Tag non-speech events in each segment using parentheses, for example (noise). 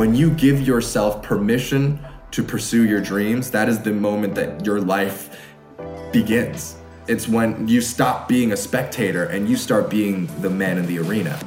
when you give yourself permission to pursue your dreams, that is the moment that your life begins. It's when you stop being a spectator and you start being the man in the arena.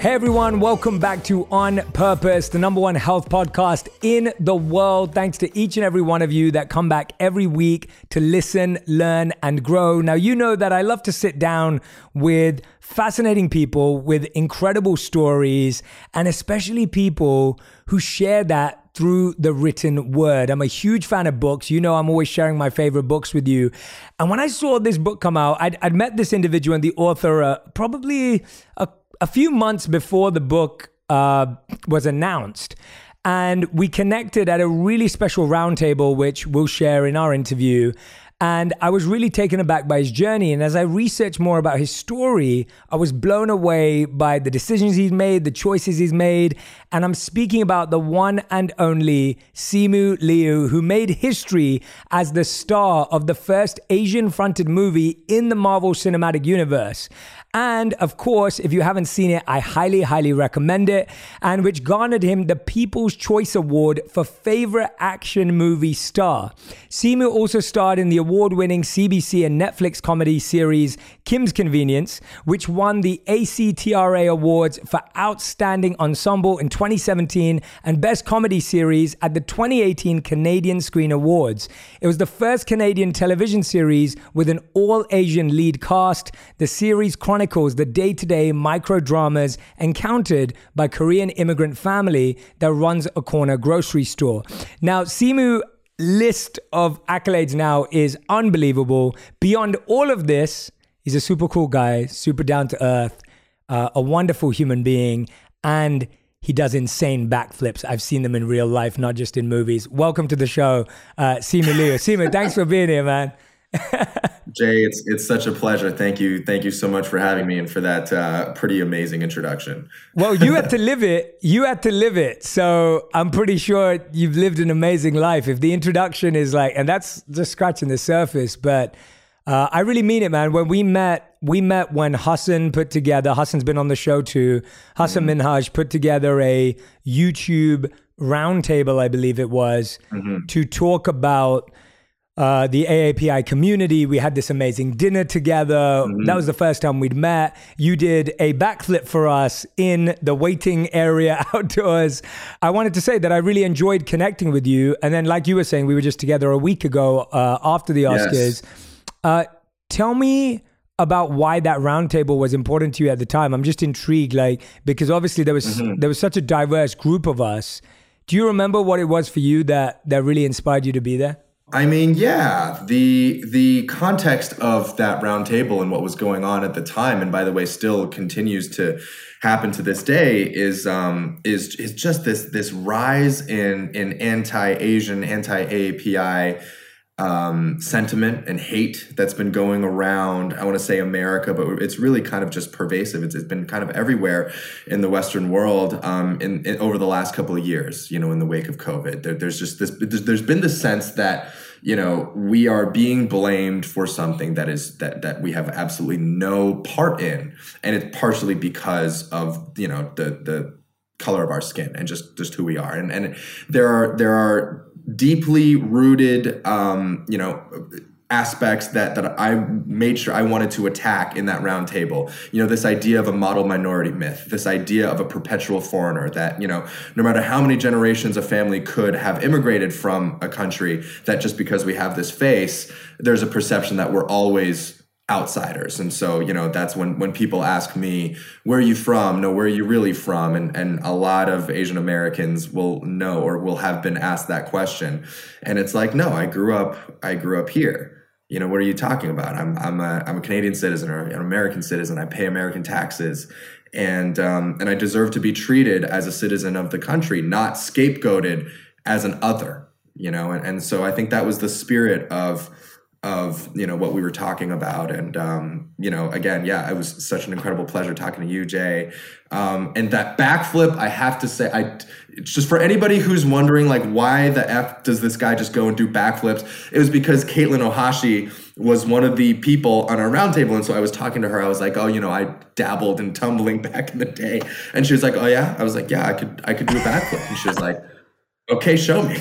Hey everyone, welcome back to On Purpose, the number one health podcast in the world. Thanks to each and every one of you that come back every week to listen, learn, and grow. Now, you know that I love to sit down with fascinating people with incredible stories, and especially people who share that through the written word. I'm a huge fan of books. You know, I'm always sharing my favorite books with you. And when I saw this book come out, I'd, I'd met this individual and the author uh, probably a a few months before the book uh, was announced. And we connected at a really special roundtable, which we'll share in our interview. And I was really taken aback by his journey. And as I researched more about his story, I was blown away by the decisions he's made, the choices he's made. And I'm speaking about the one and only Simu Liu, who made history as the star of the first Asian fronted movie in the Marvel Cinematic Universe. And of course, if you haven't seen it, I highly, highly recommend it. And which garnered him the People's Choice Award for Favorite Action Movie Star. Simu also starred in the award winning CBC and Netflix comedy series Kim's Convenience, which won the ACTRA Awards for Outstanding Ensemble in 2017 and Best Comedy Series at the 2018 Canadian Screen Awards. It was the first Canadian television series with an all Asian lead cast. The series chronicles the day to day micro dramas encountered by Korean immigrant family that runs a corner grocery store. Now, Simu list of accolades now is unbelievable. Beyond all of this, he's a super cool guy, super down to earth, uh, a wonderful human being, and he does insane backflips. I've seen them in real life, not just in movies. Welcome to the show, uh, Simu Liu. (laughs) Simu, thanks for being here, man. (laughs) Jay, it's it's such a pleasure. Thank you, thank you so much for having me and for that uh, pretty amazing introduction. well, you had to (laughs) live it. You had to live it. So I'm pretty sure you've lived an amazing life. If the introduction is like, and that's just scratching the surface, but uh, I really mean it, man. When we met, we met when Hassan put together. Hassan's been on the show too. Hassan mm-hmm. Minhaj put together a YouTube roundtable, I believe it was, mm-hmm. to talk about uh, the AAPI community. We had this amazing dinner together. Mm-hmm. That was the first time we'd met. You did a backflip for us in the waiting area (laughs) outdoors. I wanted to say that I really enjoyed connecting with you. And then, like you were saying, we were just together a week ago uh, after the Oscars. Yes. Uh, tell me about why that roundtable was important to you at the time. I'm just intrigued, like because obviously there was mm-hmm. there was such a diverse group of us. Do you remember what it was for you that that really inspired you to be there? I mean, yeah, the the context of that roundtable and what was going on at the time, and by the way, still continues to happen to this day, is um, is is just this this rise in in anti Asian, anti AAPI um, sentiment and hate that's been going around. I want to say America, but it's really kind of just pervasive. It's, it's been kind of everywhere in the Western world um, in, in, over the last couple of years. You know, in the wake of COVID, there, there's just this. There's, been the sense that you know we are being blamed for something that is that that we have absolutely no part in, and it's partially because of you know the the color of our skin and just just who we are and and there are there are deeply rooted, um, you know, aspects that that I made sure I wanted to attack in that roundtable. You know, this idea of a model minority myth, this idea of a perpetual foreigner that, you know, no matter how many generations a family could have immigrated from a country, that just because we have this face, there's a perception that we're always outsiders. And so you know that's when when people ask me where are you from? No where are you really from? And and a lot of asian americans will know or will have been asked that question. And it's like no i grew up i grew up here. You know what are you talking about? I'm i'm a, I'm a canadian citizen or an american citizen. I pay american taxes. And um, and i deserve to be treated as a citizen of the country not scapegoated as an other you know? And, and so i think that was the spirit of of you know what we were talking about and um, you know again yeah it was such an incredible pleasure talking to you jay um, and that backflip i have to say i just for anybody who's wondering like why the f does this guy just go and do backflips it was because caitlin ohashi was one of the people on our roundtable. And so I was talking to her. I was like, oh, you know, I dabbled in tumbling (laughs) back in the day. And she was like, oh yeah. I was like, yeah, I could, I could do a backflip. And she was like, okay, show me.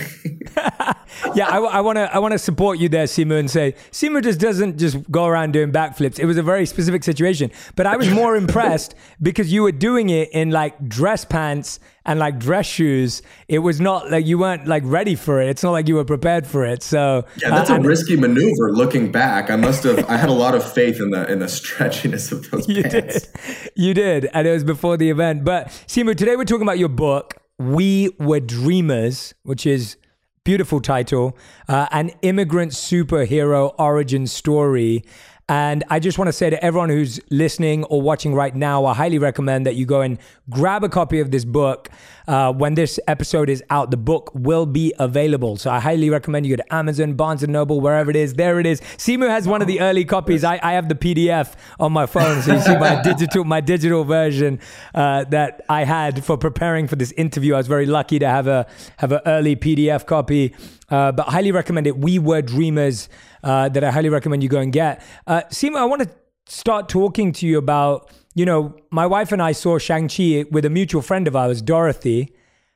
(laughs) yeah, I want to I want to support you there, Simu, and say Simu just doesn't just go around doing backflips. It was a very specific situation, but I was more impressed because you were doing it in like dress pants and like dress shoes. It was not like you weren't like ready for it. It's not like you were prepared for it. So yeah, that's uh, a risky maneuver. Looking back, I must have. I had a lot of faith in the in the stretchiness of those (laughs) you pants. Did. You did, and it was before the event. But Simu, today we're talking about your book. We were dreamers, which is beautiful title, uh, an immigrant superhero origin story. And I just want to say to everyone who's listening or watching right now, I highly recommend that you go and grab a copy of this book. Uh, when this episode is out, the book will be available. So I highly recommend you go to Amazon, Barnes and Noble, wherever it is. There it is. Simu has one of the early copies. I, I have the PDF on my phone, so you see my (laughs) digital my digital version uh, that I had for preparing for this interview. I was very lucky to have a have an early PDF copy. Uh, but highly recommend it. We were dreamers uh, that I highly recommend you go and get. Uh, Simu, I want to start talking to you about, you know, my wife and I saw Shang-Chi with a mutual friend of ours, Dorothy,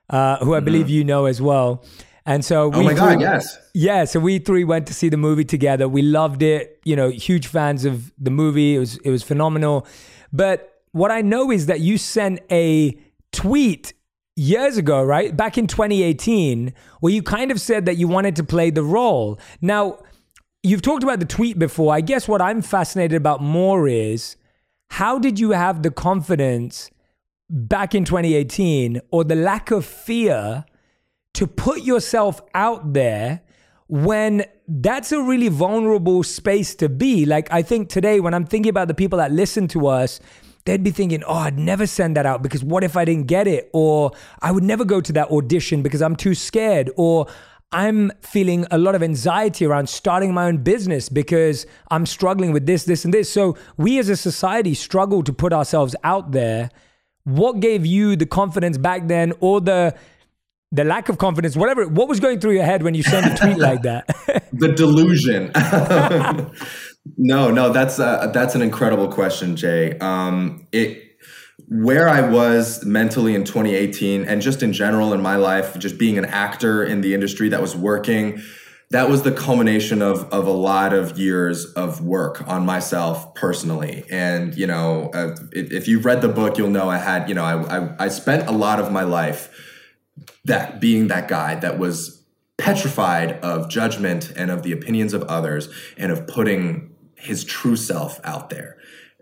uh, who I mm-hmm. believe you know as well. And so we Oh my God, yes. Yeah, so we three went to see the movie together. We loved it, you know, huge fans of the movie. It was it was phenomenal. But what I know is that you sent a tweet years ago, right? Back in 2018, where you kind of said that you wanted to play the role. Now, You've talked about the tweet before. I guess what I'm fascinated about more is how did you have the confidence back in 2018 or the lack of fear to put yourself out there when that's a really vulnerable space to be? Like, I think today, when I'm thinking about the people that listen to us, they'd be thinking, oh, I'd never send that out because what if I didn't get it? Or I would never go to that audition because I'm too scared. Or I'm feeling a lot of anxiety around starting my own business because I'm struggling with this, this, and this. So we as a society struggle to put ourselves out there. What gave you the confidence back then or the the lack of confidence, whatever, what was going through your head when you sent a tweet like that? (laughs) the delusion. (laughs) no, no, that's a, that's an incredible question, Jay. Um, it where I was mentally in 2018 and just in general in my life, just being an actor in the industry that was working, that was the culmination of of a lot of years of work on myself personally. And you know, uh, if, if, you've read the book, you'll know I had you know I, I I spent a lot of my life that being that guy that was petrified of judgment and of the opinions of others and of putting his true self out there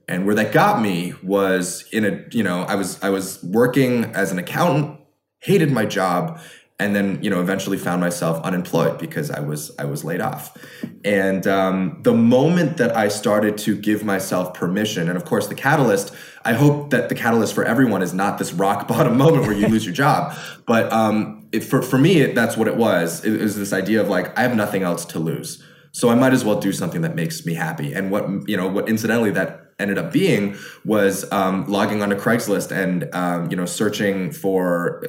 and where that got me was in a, you know, I was I was working as an accountant, hated my job, and then you know eventually found myself unemployed because I was I was laid off. And um, the moment that I started to give myself permission, and of course the catalyst, I hope that the catalyst for everyone is not this rock (laughs) bottom moment where you lose your job, but um, it, for for me it, that's what it was. It was this idea of like I have nothing else to lose. So I might as well do something that makes me happy. And what you know, what incidentally that ended up being was um, logging onto Craigslist and um, you know searching for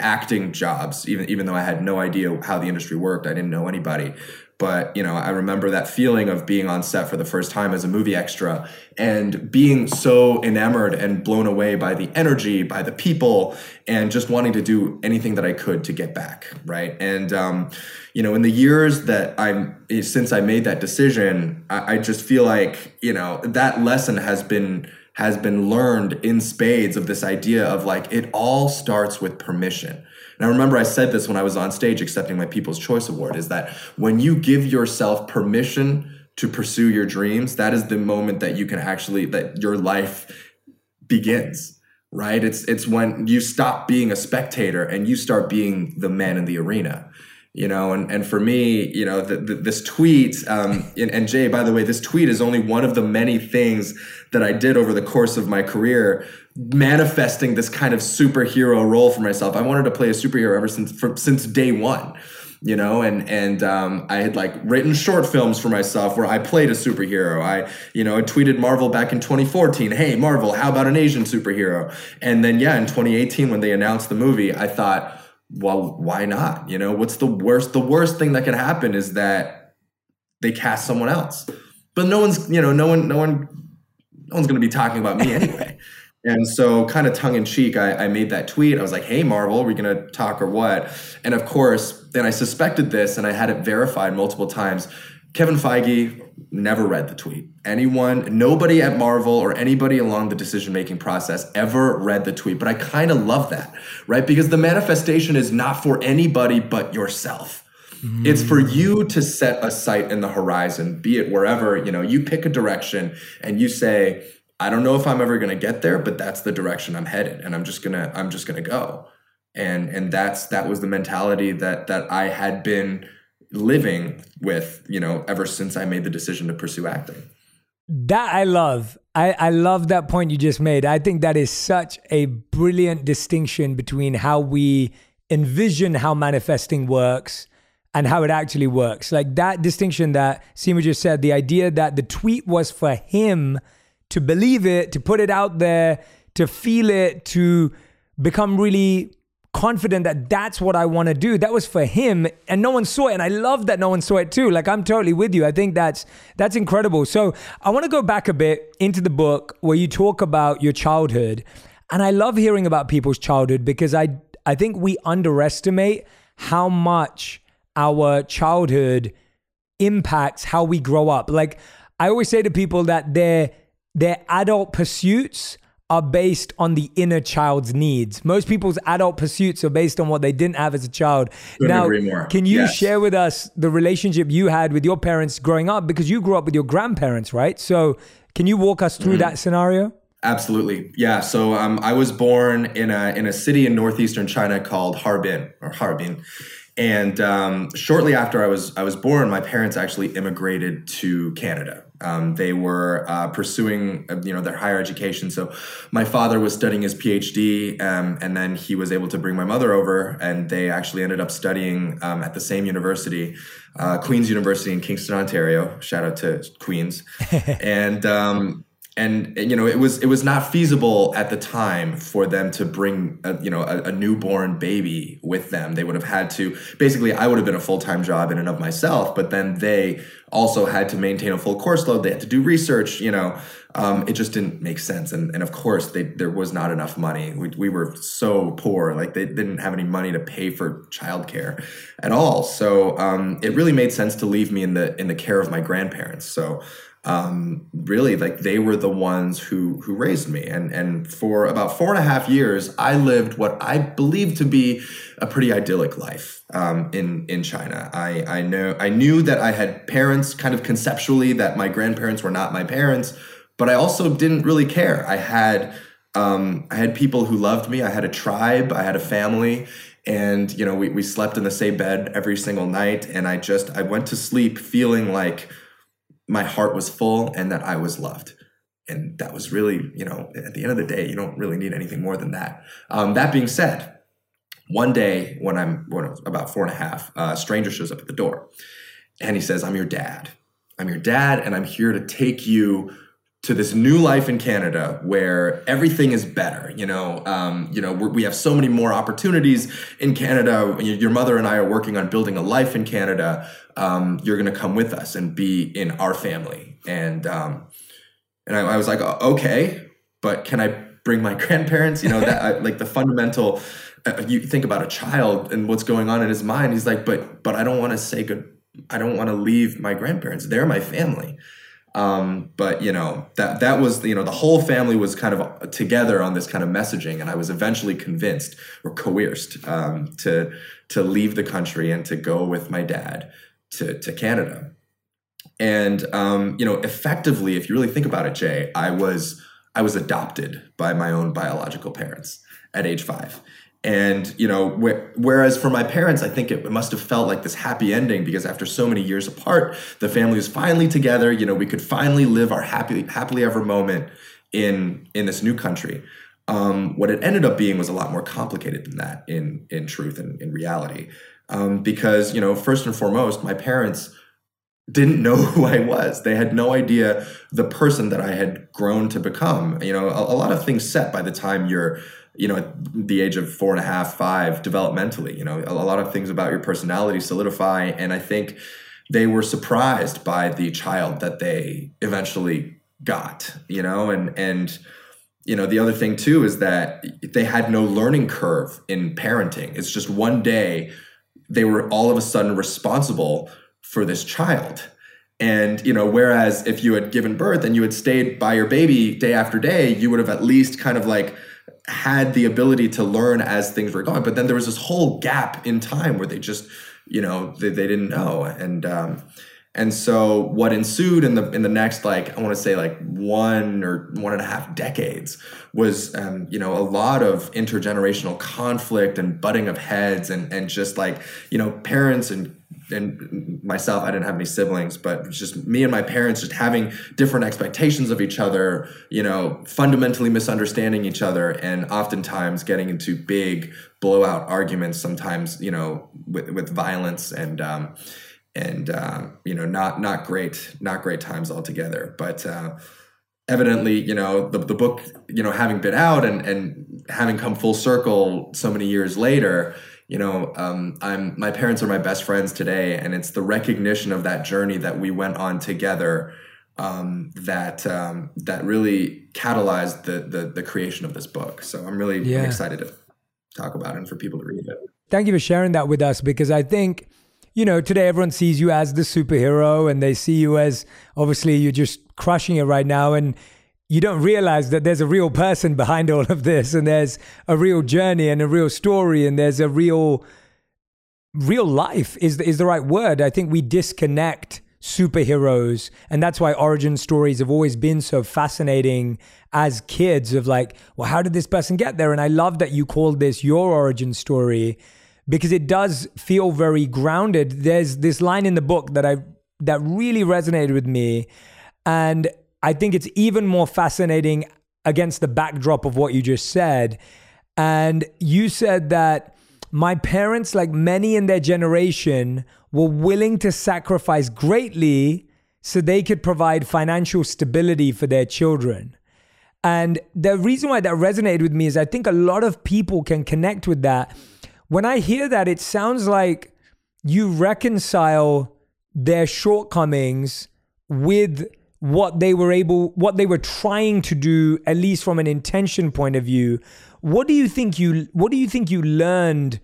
acting jobs. Even even though I had no idea how the industry worked, I didn't know anybody. But you know, I remember that feeling of being on set for the first time as a movie extra and being so enamored and blown away by the energy, by the people, and just wanting to do anything that I could to get back, right? And um, you know, in the years that I'm since I made that decision, I, I just feel like you know that lesson has been has been learned in spades of this idea of like it all starts with permission and I remember I said this when I was on stage accepting my People's Choice Award is that when you give yourself permission to pursue your dreams, that is the moment that you can actually, that your life begins, right? It's, it's when you stop being a spectator and you start being the man in the arena you know and, and for me you know the, the, this tweet um, and, and, jay by the way this tweet is only one of the many things that i did over the course of my career manifesting this kind of superhero role for myself. I wanted to play a superhero ever since since day one you know and and um, i had like written short films for myself where i played a superhero. I you know i tweeted marvel back in 2014 hey marvel how about an asian superhero? And then yeah in 2018 when they announced the movie i thought well, why not? You know, what's the worst? The worst thing that could happen is that they cast someone else. but no one's you know no one no one no one's going to be talking about me anyway. (laughs) And so, kind of tongue in cheek, I, I, made that tweet. I was like, hey, Marvel, are we going to talk or what? And of course, then I suspected this and I had it verified multiple times. Kevin Feige never read the tweet. Anyone, nobody at Marvel or anybody along the decision making process ever read the tweet. But I kind of love that, right? Because the manifestation is not for anybody but yourself. Mm. It's for you to set a sight in the horizon, be it wherever, you know, you pick a direction and you say, I don't know if I'm ever going to get there, but that's the direction I'm headed and I'm just going to I'm just going to go. And and that's that was the mentality that that I had been living with, you know, ever since I made the decision to pursue acting. That I love. I, I love that point you just made. I think that is such a brilliant distinction between how we envision how manifesting works and how it actually works. Like that distinction that Simu just said, the idea that the tweet was for him to believe it, to put it out there, to feel it, to become really confident that that's what I want to do. That was for him and no one saw it and I love that no one saw it too. Like I'm totally with you. I think that's that's incredible. So, I want to go back a bit into the book where you talk about your childhood. And I love hearing about people's childhood because I I think we underestimate how much our childhood impacts how we grow up. Like I always say to people that their their adult pursuits are based on the inner child's needs. Most people's adult pursuits are based on what they didn't have as a child. Couldn't now, can you yes. share with us the relationship you had with your parents growing up? Because you grew up with your grandparents, right? So, can you walk us through mm. that scenario? Absolutely, yeah. So um, I was born in a in a city in northeastern China called Harbin or Harbin, and um, shortly after I was I was born, my parents actually immigrated to Canada. Um, they were uh, pursuing, uh, you know, their higher education. So, my father was studying his PhD, um, and then he was able to bring my mother over, and they actually ended up studying um, at the same university, uh, Queen's University in Kingston, Ontario. Shout out to Queen's, (laughs) and um, and you know it was it was not feasible at the time for them to bring a, you know a, a, newborn baby with them. They would have had to basically i would have been a full-time job in and of myself but then they also had to maintain a full course load. They had to do research you know. Um, it just didn't make sense. And, and of course they, there was not enough money. We, we were so poor like they didn't have any money to pay for childcare at all. So um, it really made sense to leave me in the in the care of my grandparents. So um, really like they were the ones who who raised me and and for about four and a half years i lived what i believed to be a pretty idyllic life um, in in china i i know i knew that i had parents kind of conceptually that my grandparents were not my parents but i also didn't really care i had um, I had people who loved me. I had a tribe. I had a family, and you know, we, we slept in the same bed every single night. And I just I went to sleep feeling like my heart was full and that I was loved. And that was really, you know, at the end of the day, you don't really need anything more than that. Um, that being said, one day when I'm when about four and a half, a stranger shows up at the door and he says, I'm your dad. I'm your dad, and I'm here to take you to this new life in Canada where everything is better. You know, um, you know, we have so many more opportunities in Canada. Your mother and I are working on building a life in Canada. Um, you're going to come with us and be in our family. And um, and I, I, was like, okay, but can I bring my (laughs) grandparents? You know, that I, like the fundamental. Uh, you think about a child and what's going on in his mind. He's like, but but I don't want to say good. I don't want to leave my grandparents. They're my family. Um, but you know that that was you know the whole family was kind of together on this kind of messaging, and I was eventually convinced or coerced um, to to leave the country and to go with my dad to to Canada. And um, you know, effectively, if you really think about it, Jay, I was I was adopted by my own biological parents at age five. And, you know, wh- whereas for my parents, I think it must have felt like this happy ending because after so many years apart, the family was finally together. You know, we could finally live our happy, happily ever moment in in this new country. Um, what it ended up being was a lot more complicated than that in in truth and in reality. Um, because, you know, first and foremost, my parents didn't (laughs) know who I was. They had no idea the person that I had grown to become. You know, a, a lot of things set by the time you're you know, at the age of four and a half, five, developmentally, you know, a, lot of things about your personality solidify. And I think they were surprised by the child that they eventually got, you know, and and you know the other thing too is that they had no learning curve in parenting. It's just one day they were all of a sudden responsible for this child. And you know, whereas if you had given birth and you had stayed by your baby day after day, you would have at least kind of like had the ability to learn as things were going. But then there was this whole gap in time where they just, you know, they, they didn't know. And um, and so what ensued in the in the next like I want to say like one or one and a half decades was um, you know a lot of intergenerational conflict and butting of heads and and just like you know parents and and myself I didn't have any siblings but just me and my parents just having different expectations of each other you know fundamentally misunderstanding each other and oftentimes getting into big blowout arguments sometimes you know with with violence and um, and uh, you know not not great not great times altogether. But uh, evidently you know the, the book you know having been out and and having come full circle so many years later you know um, i'm my parents are my best friends today and it's the recognition of that journey that we went on together um, that um, that really catalyzed the, the, the creation of this book so i'm really yeah. Excited to talk about it and for people to read it thank you for sharing that with us because i think you know, today everyone sees you as the superhero and they see you as obviously you're just crushing it right now. And you don't realize that there's a real person behind all of this and there's a real journey and a real story and there's a real, real life is, is the right word. I think we disconnect superheroes. And that's why origin stories have always been so fascinating as kids of like, well, how did this person get there? And I love that you called this your origin story because it does feel very grounded. There's this line in the book that I that really resonated with me and I think it's even more fascinating against the backdrop of what you just said. And you said that my parents, like many in their generation, were willing to sacrifice greatly so they could provide financial stability for their children. And the reason why that resonated with me is I think a lot of people can connect with that when I hear that, it sounds like you reconcile their shortcomings with what they were able what they were trying to do at least from an intention point of view what do you think you what do you think you learned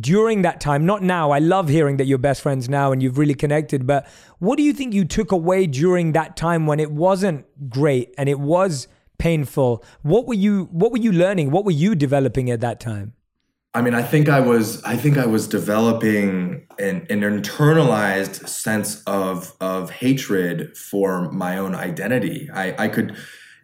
during that time? Not now. I love hearing that you're best friends now and you've really connected but what do you think you took away during that time when it wasn't great and it was painful? What were you what were you learning? What were you developing at that time I mean, I think I was I think I was developing an, an internalized sense of of hatred for my own identity. I, I could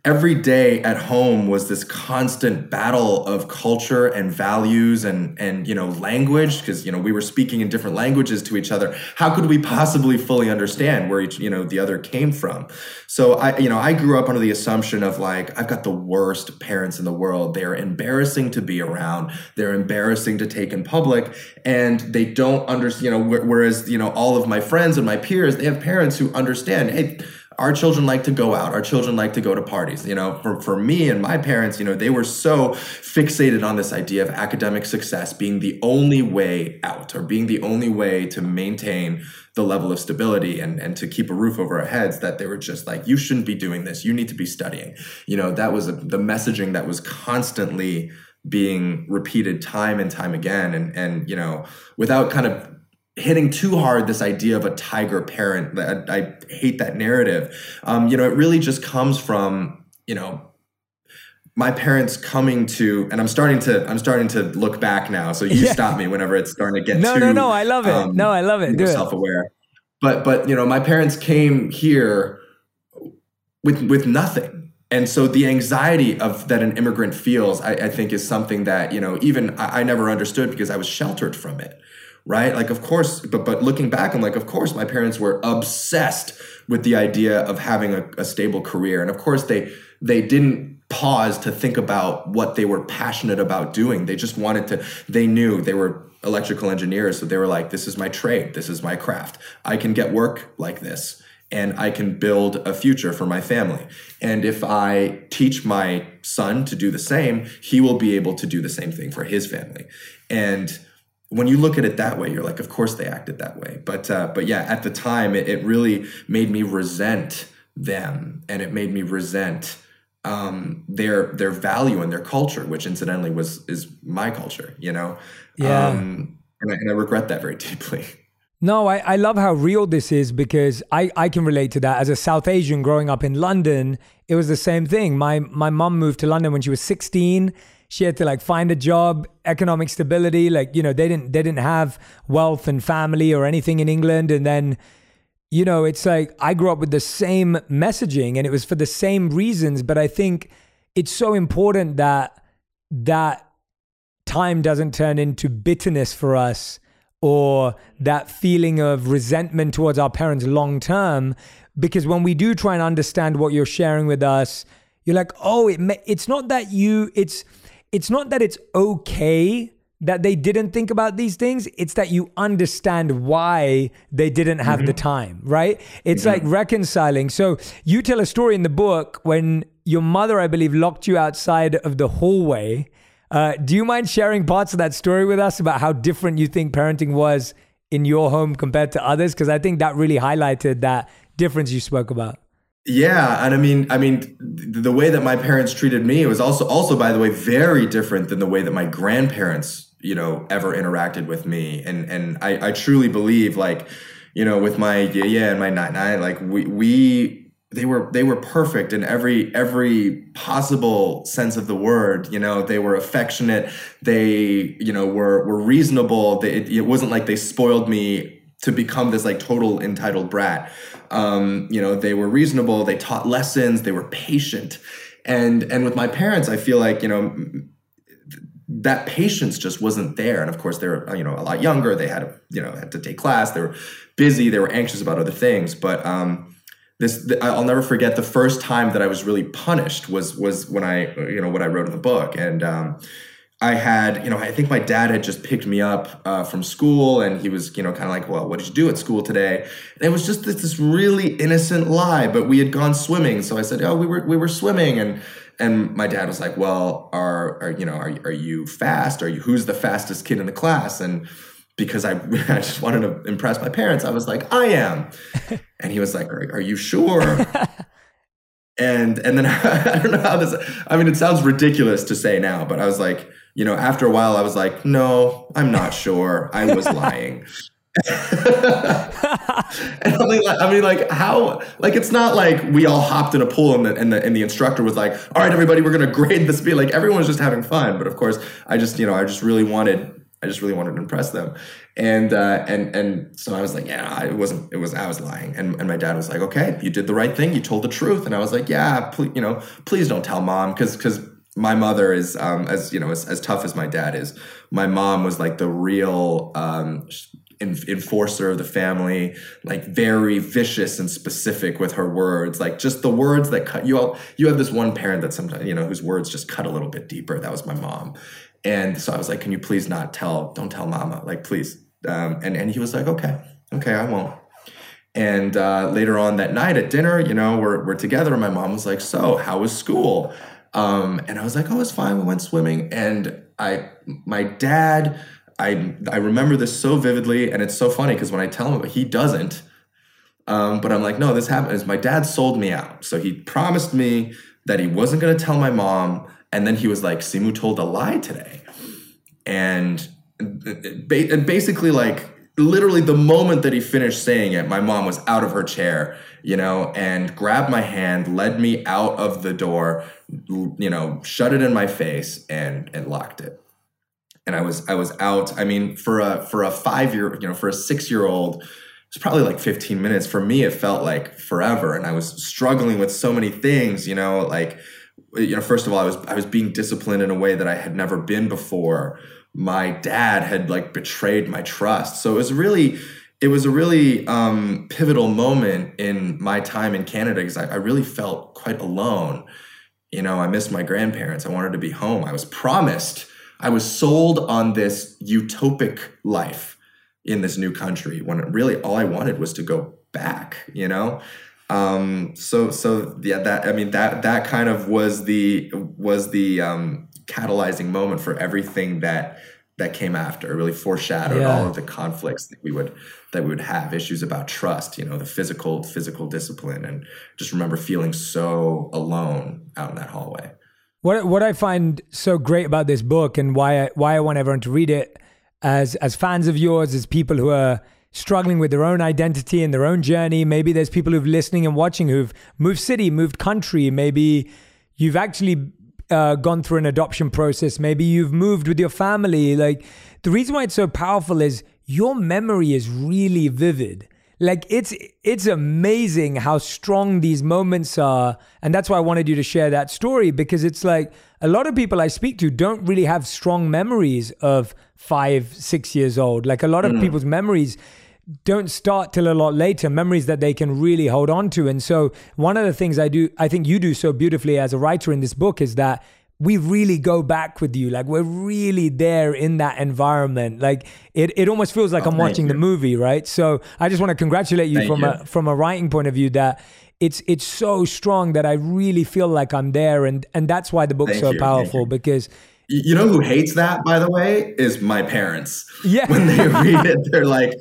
every day at home was this constant battle of culture and values and and you know language because you know we were speaking in different languages to each other. How could we possibly fully understand where each you know the other came from? So i you know i grew up under the assumption of like i've got the worst parents in the world. They're embarrassing to be around. They're embarrassing to take in public and they don't understand you know whereas you know all of my friends and my peers they have parents who understand hey our children like to go out. Our children like to go to parties you know? For, for me and my parents you know they were so fixated on this idea of academic success being the only way out or being the only way to maintain the level of stability and, and to keep a roof over our heads that they were just like you shouldn't be doing this. You need to be studying. You know that was a, the messaging that was constantly being repeated time and time again. And and you know without kind of hitting too hard this idea of a tiger parent. I, I hate that narrative. Um, you know, it really just comes from you know my parents coming to and i'm starting to i'm starting to look back now so you yeah. stop me whenever it's starting to get no too, no no i love it um, no i love it you know, self-aware but but you know my parents came here with with nothing and so the anxiety of that an immigrant feels I, I think is something that you know even I, I never understood because i was sheltered from it right? Like, of course, but but looking back, I'm like, of course, my parents were obsessed with the idea of having a, a stable career, and of course, they they didn't pause to think about what they were passionate about doing. They just wanted to. They knew they were electrical engineers, so they were like, this is my trade, this is my craft. I can get work like this. And I can build a future for my family. And if I teach my son to do the same, he will be able to do the same thing for his family. And when you look at it that way, you're like, of course they acted that way. But uh, but yeah, at the time, it, it, really made me resent them, and it made me resent um, their their value and their culture, which incidentally was is my culture. You know, yeah, um, and, I, and I regret that very deeply. No, I, I love how real this is because I, I can relate to that. As a South Asian growing up in London, it was the same thing. My my mom moved to London when she was 16 she had to like find a job economic stability like you know they didn't they didn't have wealth and family or anything in england. And then you know it's like i grew up with the same messaging and it was for the same reasons. But i think it's so important that that time doesn't turn into bitterness for us or that feeling of resentment towards our parents long term. Because when we do try and understand what you're sharing with us you're like oh it it's not that you it's it's not that it's okay that they didn't think about these things. It's that you understand why they didn't have mm-hmm. the time, right? It's like reconciling. So you tell a story in the book when your mother, I believe, locked you outside of the hallway. Uh, do you mind sharing parts of that story with us about how different you think parenting was in your home compared to others? Because I think that really highlighted that difference you spoke about. Yeah, and I mean, I mean, the way that my parents treated me was also, also by the way, very different than the way that my grandparents, you know, ever interacted with me. And and I, I truly believe, like, you know, with my yeah yeah and my nine nine, like we we they were they were perfect in every every possible sense of the word. You know, they were affectionate. They you know were were reasonable. They, it, it wasn't like they spoiled me to become this like total entitled brat. Um, you know, they were reasonable, they taught lessons, they were patient. And and with my parents, I feel like, you know, that patience just wasn't there. And of course, they were, you know, a lot younger. They had, you know, had to take class. They were busy. They were anxious about other things. But um, this, I'll never forget the first time that I was really punished was was when I, you know, what I wrote in the book. And um, I had, you know, I think my dad had just picked me up uh, from school and he was, you know, kind of like, well, what did you do at school today? And it was just this, this, really innocent lie, but we had gone swimming. So I said, oh, we were, we were swimming. And, and my dad was like, well, are, are you know, are, are you fast? Are you, who's the fastest kid in the class? And because I, (laughs) I just wanted to impress my parents, I was like, I am. (laughs) and he was like, are, are you sure? (laughs) and, and then I don't know how this, I mean, it sounds ridiculous to say now, but I was like, you know, after a while, I was like, no, I'm not sure. I was (laughs) lying. (laughs) and I mean, I mean, like how? Like it's not like we all hopped in a pool and the, and the and the instructor was like, "All right, everybody, we're gonna grade this." Be like everyone was just having fun, but of course, I just you know I just really wanted I just really wanted to impress them, and uh, and and so I was like, yeah, it wasn't it was I was lying, and and my dad was like, okay, you did the right thing, you told the truth, and I was like, yeah, please, you know, please don't tell mom because because my mother is um, as you know as, as tough as my dad is my mom was like the real um, enforcer of the family like very vicious and specific with her words like just the words that cut you out you have this one parent that sometimes you know whose words just cut a little bit deeper. That was my mom. And so i was like can you please not tell don't tell mama like please. Um, and and he was like okay okay i won't. And uh, later on that night at dinner you know we're, we're together and my mom was like so how was school um, and I was like, oh, it's fine. We went swimming. And I, my dad, I, I remember this so vividly. And it's so funny because when I tell him, he doesn't. Um, but I'm like, no, this happened. My dad sold me out. So he promised me that he wasn't going to tell my mom. And then he was like, Simu told a lie today. And basically, like, literally the moment that he finished saying it, my mom was out of her chair, you know, and grabbed my hand, led me out of the door, you know, shut it in my face and and locked it. And I was I was out. I mean, for a for a 5-year, you know, for a 6-year-old, it's probably like 15 minutes. For me it felt like forever and I was struggling with so many things, you know, like you know, first of all, I was I was being disciplined in a way that I had never been before my dad had like betrayed my trust. So it was really, it was a really um, pivotal moment in my time in Canada because I, I really felt quite alone. You know, I missed my grandparents. I wanted to be home. I was promised, I was sold on this utopic life in this new country when really all I wanted was to go back, you know? Um, so, so yeah, that, I mean, that, that kind of was the, was the, um, catalyzing moment for everything that that came after. It really foreshadowed Yeah. all of the conflicts that we would that we would have. Issues about trust, you know, the physical physical discipline, and just remember feeling so alone out in that hallway. What what I find so great about this book and why I, why I want everyone to read it as as fans of yours, as people who are struggling with their own identity and their own journey. Maybe there's people who've listening and watching who've moved city, moved country. Maybe you've actually uh, gone through an adoption process. Maybe you've moved with your family. Like the reason why it's so powerful is your memory is really vivid. Like it's it's amazing how strong these moments are, and that's why I wanted you to share that story because it's like a lot of people I speak to don't really have strong memories of five, six years old. Like a lot of people's memories don't start till a lot later memories that they can really hold on to. And so one of the things i do i think you do so beautifully as a writer in this book is that we really go back with you. Like we're really there in that environment. Like it, it almost feels like i'm Oh, thank watching the movie right? So i just want to congratulate you Thank from you. a from a writing point of view that it's it's so strong that i really feel like i'm there. And and that's why the book's Thank so you, powerful because You know who hates that, by the way, is my parents. Yeah. When they read it, they're like,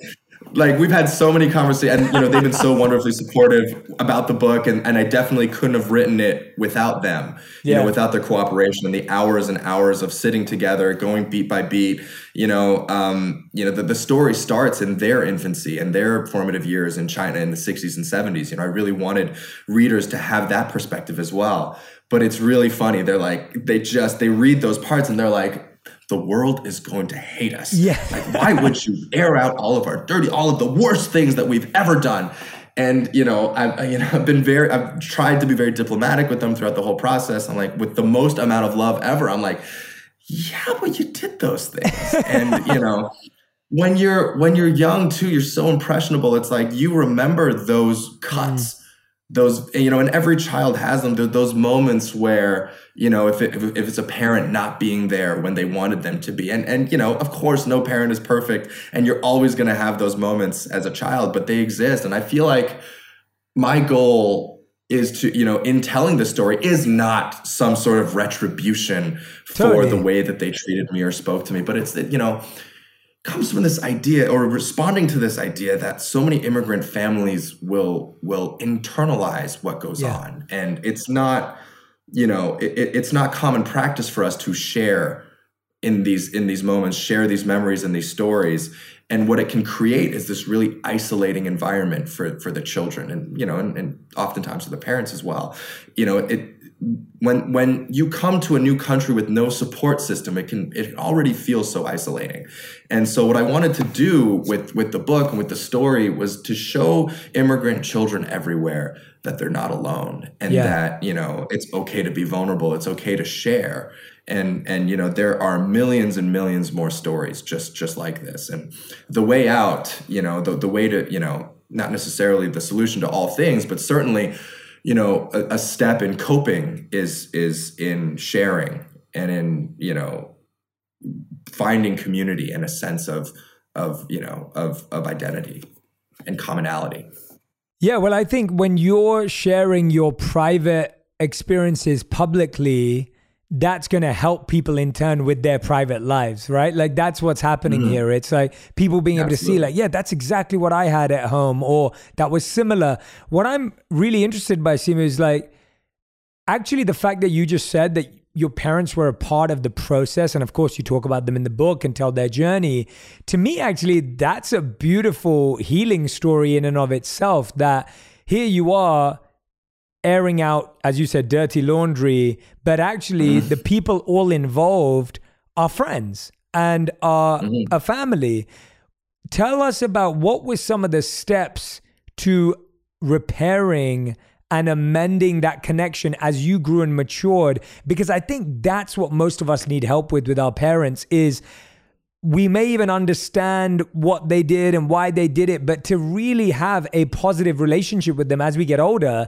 like we've had so many conversations, and you know they've been so (laughs) wonderfully supportive about the book, and, and I definitely couldn't have written it without them. You Yeah. know, without their cooperation and the hours and hours of sitting together, going beat by beat. You know, um, you know the, the story starts in their infancy and their formative years in China in the '60s and '70s. You know, I really wanted readers to have that perspective as well. But it's really funny. They're like, they just they read those parts and they're like, the world is going to hate us. Yeah. (laughs) Like, why would you air out all of our dirty, all of the worst things that we've ever done? And you know, I've you know, I've been very, I've tried to be very diplomatic with them throughout the whole process. I'm like, with the most amount of love ever. I'm like, yeah, but you did those things, (laughs) and you know, when you're when you're young too, you're so impressionable. It's like you remember those cuts mm. Those you know and every child has them. Those moments where you know if, it, if it's a parent not being there when they wanted them to be. And and you know of course no parent is perfect and you're always going to have those moments as a child but they exist. And i feel like my goal is to you know in telling the story is not some sort of retribution for Totally. the way that they treated me or spoke to me but it's that you know comes from this idea or responding to this idea that so many immigrant families will will internalize what goes Yeah. on. And it's not you know it, it- it's not common practice for us to share in these in these moments share these memories and these stories. And what it can create is this really isolating environment for for the children and you know and, and oftentimes for the parents as well. You know it when when you come to a new country with no support system it can it already feels so isolating. And so what i wanted to do with with the book and with the story was to show immigrant children everywhere that they're not alone and Yeah. that you know it's okay to be vulnerable. It's okay to share. And and you know there are millions and millions more stories just just like this. And the way out you know the, the way to you know not necessarily the solution to all things but certainly you know a, a step in coping is is in sharing and in you know finding community and a sense of of you know of of identity and commonality. Yeah, well, I think when you're sharing your private experiences publicly, that's going to help people in turn with their private lives, right? Like that's what's happening mm-hmm. here. It's like people being able to see, like, yeah, that's exactly what I had at home, or that was similar. What I'm really interested by, Simu, is like actually the fact that you just said that your parents were a part of the process and of course you talk about them in the book and tell their journey to me actually that's a beautiful healing story in and of itself that here you are airing out as you said dirty laundry but actually mm. the people all involved are friends and are mm-hmm. a family. Tell us about what were some of the steps to repairing and amending that connection as you grew and matured because i think that's what most of us need help with with our parents is we may even understand what they did and why they did it but to really have a positive relationship with them as we get older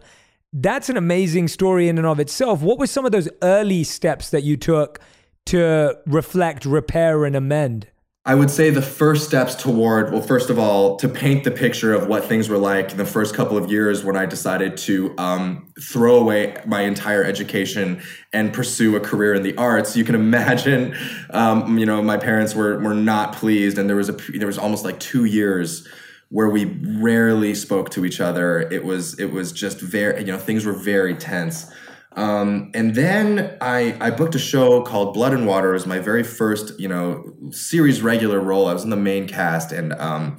that's an amazing story in and of itself what were some of those early steps that you took to reflect repair and amend I would say the first steps toward, well, first of all, to paint the picture of what things were like in the first couple of years when I decided to um, throw away my entire education and pursue a career in the arts. You can (laughs) imagine, um, you know, my parents were were not pleased, and there was a there was almost like two years where we rarely spoke to each other. It was it was just very, you know, things were very tense. Um, and then I, I booked a show called Blood and Water. It was my very first, you know, series regular role. I was in the main cast, and um,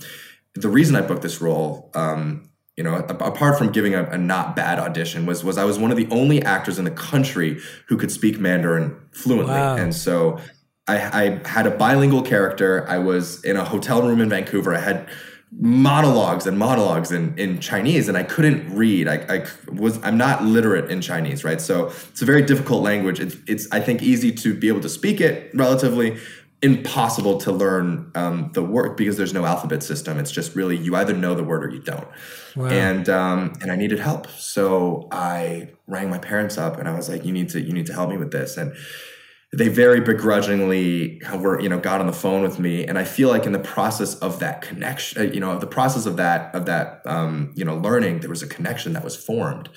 the reason I booked this role, um, you know, apart from giving a, a, not bad audition, was was I was one of the only actors in the country who could speak Mandarin fluently, wow. and so I, I had a bilingual character. I was in a hotel room in Vancouver. I had monologues and monologues in, in Chinese and I couldn't read. I, I was I'm not literate in Chinese, right? So it's a very difficult language. It's it's I think easy to be able to speak it relatively impossible to learn um, the word because there's no alphabet system. It's just really you either know the word or you don't. Wow. And um, and I needed help, so I rang my parents up and I was like, "You need to you need to help me with this." And they very begrudgingly were you know got on the phone with me. And i feel like in the process of that connection uh, you know the process of that of that um, you know learning there was a connection that was formed.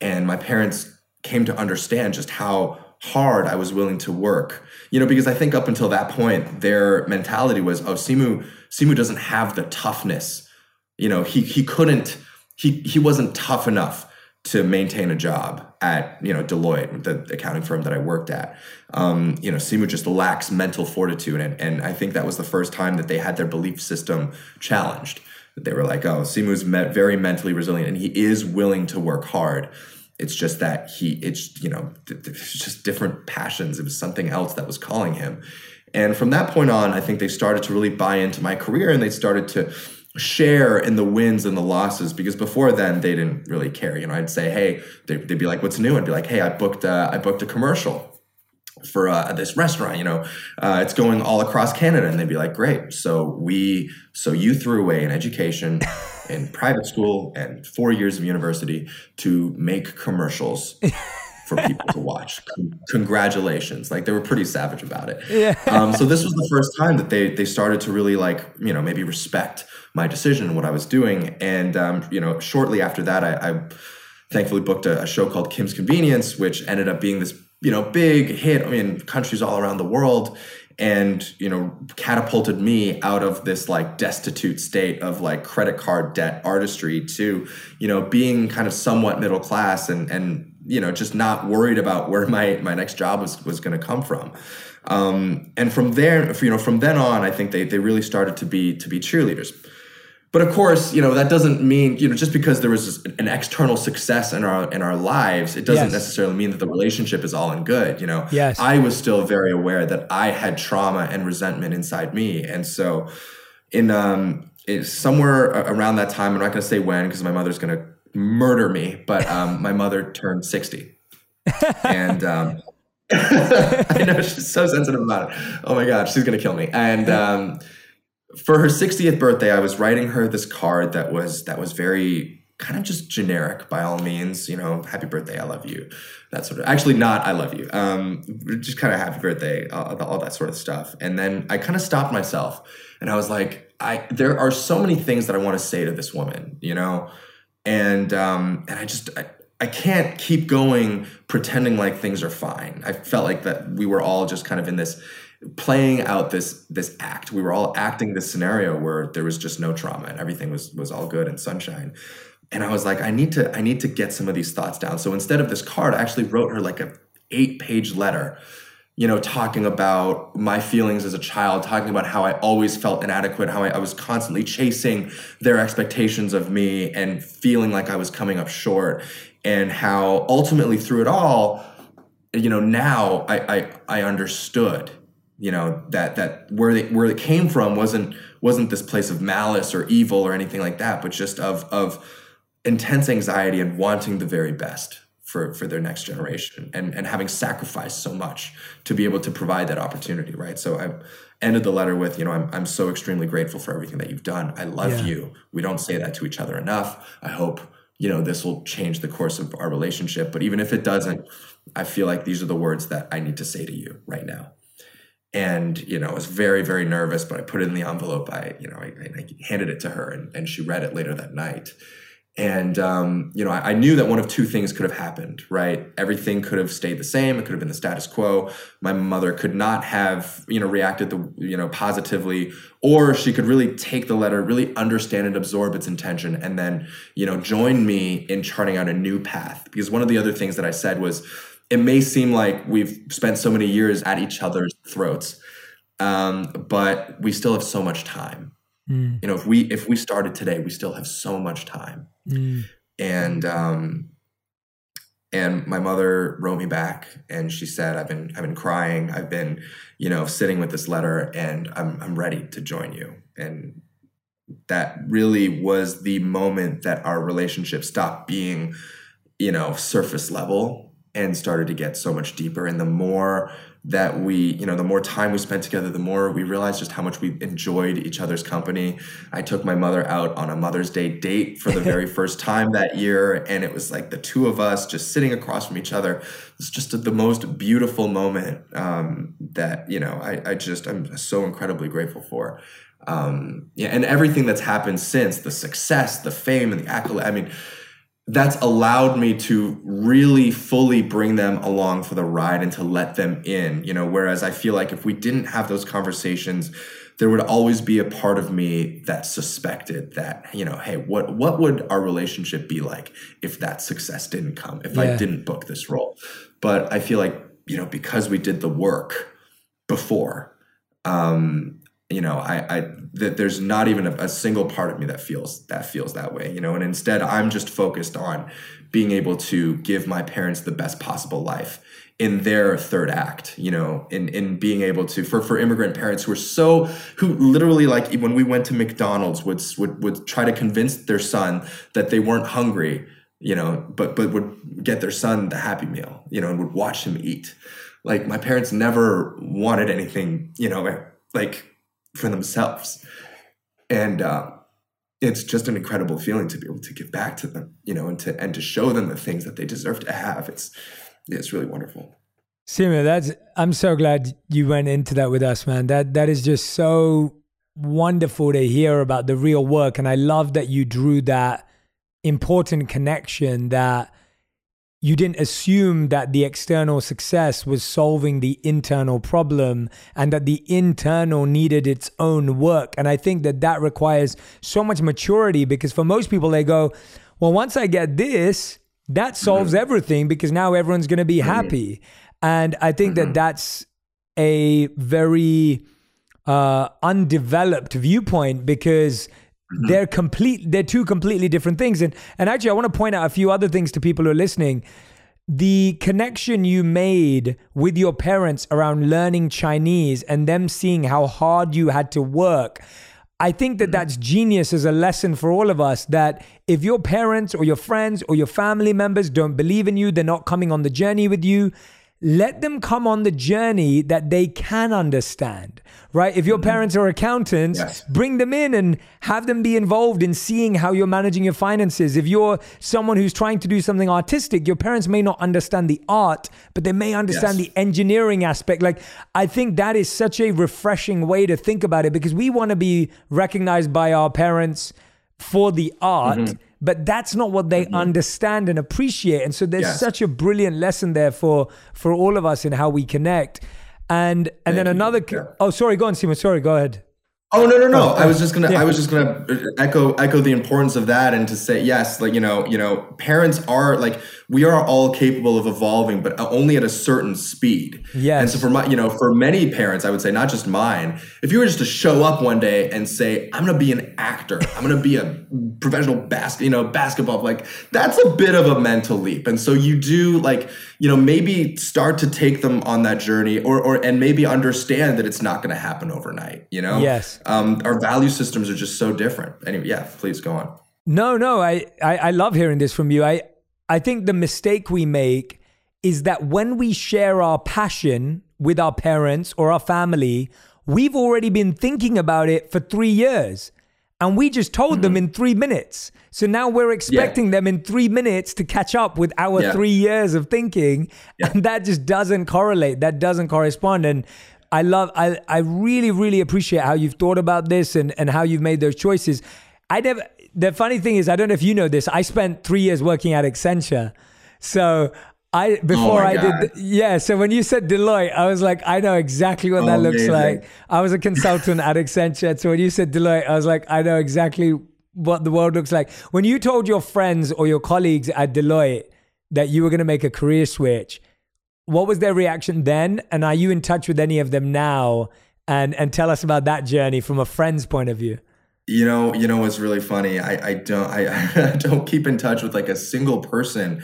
And my parents came to understand just how hard i was willing to work. You know because i think up until that point their mentality was oh simu simu doesn't have the toughness. You know he he couldn't he he wasn't tough enough to maintain a job at you know Deloitte, the accounting firm that I worked at. Um, you know, Simu just lacks mental fortitude, and and I think that was the first time that they had their belief system challenged. They were like, oh, Simu's me- very mentally resilient, and he is willing to work hard. It's just that he, it's you know, th- th- just different passions. It was something else that was calling him, and from that point on, I think they started to really buy into my career, and they started to share in the wins and the losses because before then they didn't really care. You know, I'd say, hey, they'd, they'd be like, what's new? I'd be like, hey, I booked a, I booked a commercial for uh, this restaurant. You know, uh, it's going all across Canada, and they'd be like, great. So we, so you threw away an education. in private school and four years of university to make commercials for people to watch. (laughs) congratulations! Like they were pretty savage about it. Yeah. Um, so this was the first time that they they started to really like you know maybe respect my decision and what I was doing. And um, you know, shortly after that, I, I thankfully booked a, a, show called Kim's Convenience, which ended up being this you know big hit. I mean, countries all around the world, and you know, catapulted me out of this like destitute state of like credit card debt artistry to you know being kind of somewhat middle class and and you know just not worried about where (laughs) my my next job was was going to come from. Um, and from there, you know, from then on, I think they they really started to be to be cheerleaders. But of course, you know that doesn't mean you know just because there was an external success in our in our lives, it doesn't yes. necessarily mean that the relationship is all in good. You know, yes. I was still very aware that I had trauma and resentment inside me, and so in um somewhere around that time, I'm not going to say when because my mother's going to murder me, but um, my mother turned sixty, and. Um, (laughs) I know she's so sensitive about it. Oh my god, she's gonna kill me. And um, for her 60th birthday, I was writing her this card that was that was very kind of just generic by all means, you know, happy birthday, I love you. That sort of actually not I love you. Um just kind of happy birthday, all, all that sort of stuff. And then I kind of stopped myself and I was like, I there are so many things that I want to say to this woman, you know? And um and I just I, I can't keep going pretending like things are fine. I felt like that we were all just kind of in this playing out this this act. We were all acting this scenario where there was just no trauma and everything was was all good and sunshine. And I was like, I need to I need to get some of these thoughts down. So instead of this card, I actually wrote her like a eight page letter you know, talking about my feelings as a child, talking about how I always felt inadequate, how I, I, was constantly chasing their expectations of me and feeling like I was coming up short, and how ultimately through it all, you know, now I I, I understood you know that that where they where it came from wasn't wasn't this place of malice or evil or anything like that but just of of intense anxiety and wanting the very best for for their next generation and and having sacrificed so much to be able to provide that opportunity right so i ended the letter with you know i'm, I'm so extremely grateful for everything that you've done i love yeah. you we don't say that to each other enough i hope you know this will change the course of our relationship but even if it doesn't i feel like these are the words that i need to say to you right now and you know, I was very, very nervous, but I put it in the envelope. I, you know, I, I handed it to her, and, and she read it later that night. And um, you know, I, I, knew that one of two things could have happened. Right, everything could have stayed the same. It could have been the status quo. My mother could not have, you know, reacted the, you know, positively, or she could really take the letter, really understand and absorb its intention, and then, you know, join me in charting out a new path. Because one of the other things that I said was, it may seem like we've spent so many years at each other's throats, um, but we still have so much time Mm. You know, if we if we started today, we still have so much time. Mm. And um, and my mother wrote me back, and she said, "I've been I've been crying. I've been, you know, sitting with this letter, and I'm I'm ready to join you." And that really was the moment that our relationship stopped being, you know, surface level and started to get so much deeper. And the more that we, you know, the more time we spent together, the more we realized just how much we enjoyed each other's company. I took my mother out on a Mother's Day date for the very (laughs) first time that year, and it was like the two of us just sitting across from each other. It's just the most beautiful moment um, that you know. I, I just I'm so incredibly grateful for. Um, yeah, and everything that's happened since the success, the fame, and the accolade. I mean that's allowed me to really fully bring them along for the ride and to let them in you know whereas i feel like if we didn't have those conversations there would always be a part of me that suspected that you know hey what what would our relationship be like if that success didn't come if yeah. i didn't book this role but i feel like you know because we did the work before um you know i i that there's not even a, a, single part of me that feels that feels that way you know? And instead i'm just focused on being able to give my parents the best possible life in their third act you know? In in being able to for for immigrant parents who are so who literally like when we went to mcdonald's would would would try to convince their son that they weren't hungry you know but but would get their son the happy meal you know and would watch him eat. Like my parents never wanted anything you know like for themselves. And uh, it's just an incredible feeling to be able to give back to them, you know, and to and to show them the things that they deserve to have. It's it's really wonderful. Simu, that's I'm so glad you went into that with us, man. That that is just so wonderful to hear about the real work. And I love that you drew that important connection that you didn't assume that the external success was solving the internal problem and that the internal needed its own work. And I think that that requires so much maturity because for most people, they go, well, once I get this, that solves mm-hmm. everything because now everyone's going to be mm-hmm. happy. And I think mm-hmm. that that's a very uh, undeveloped viewpoint because Mm-hmm. They're complete. They're two completely different things. And and actually, I want to point out a few other things to people who are listening. The connection you made with your parents around learning Chinese and them seeing how hard you had to work. I think that mm-hmm. that's genius as a lesson for all of us that if your parents or your friends or your family members don't believe in you, they're not coming on the journey with you, let them come on the journey that they can understand, right? If your mm-hmm. parents are accountants, yes. bring them in and have them be involved in seeing how you're managing your finances. If you're someone who's trying to do something artistic, your parents may not understand the art, but they may understand yes. the engineering aspect. Like, I think that is such a refreshing way to think about it because we want to be recognized by our parents for the art. Mm-hmm but that's not what they mm-hmm. understand and appreciate and so there's yes. such a brilliant lesson there for for all of us in how we connect and and Thank then another yeah. oh sorry go on Simu sorry go ahead Oh no no no! I was just gonna yeah. I was just gonna echo echo the importance of that and to say yes, like you know you know parents are like we are all capable of evolving, but only at a certain speed. Yes. And so for my, you know, for many parents, I would say not just mine. If you were just to show up one day and say, "I'm going to be an actor. I'm going to be a professional basket, you know, basketball," like that's a bit of a mental leap. And so you do like, you know, maybe start to take them on that journey, or or and maybe understand that it's not going to happen overnight. You know. Yes. Um, our value systems are just so different. Anyway, yeah. Please go on. No, no, I, I, I love hearing this from you. I, I think the mistake we make is that when we share our passion with our parents or our family, we've already been thinking about it for three years. And we just told mm-hmm. them in three minutes. So now we're expecting yeah. them in three minutes to catch up with our yeah. three years of thinking. Yeah. And that just doesn't correlate. That doesn't correspond. And I love, I, I really, really appreciate how you've thought about this and, and how you've made those choices. I never, the funny thing is, I don't know if you know this, I spent three years working at Accenture. So I oh before oh I God. did yeah. So when you said Deloitte, I was like, I know exactly what oh, that looks amazing. like. I was a consultant at Accenture, so when you said Deloitte, I was like, I know exactly what the world looks like. When you told your friends or your colleagues at Deloitte that you were going to make a career switch, what was their reaction then? And are you in touch with any of them now? And and tell us about that journey from a friend's point of view. You know, you know what's really funny? I, I don't I, (laughs) I don't keep in touch with like a single person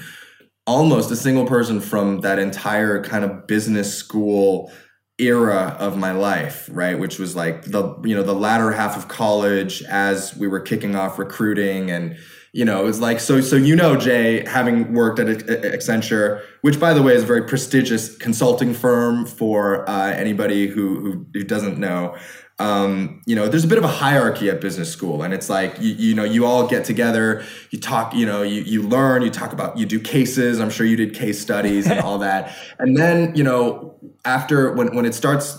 almost a single person from that entire kind of business school era of my life right which was like the you know the latter half of college as we were kicking off recruiting and you know it was like so so you know jay having worked at accenture which by the way is a very prestigious consulting firm for uh, anybody who, who who doesn't know um, you know, there's a bit of a hierarchy at business school, and it's like you, you know, you all get together, you talk, you know, you you learn, you talk about, you do cases. I'm sure you did case studies and all that, (laughs) and then you know, after when when it starts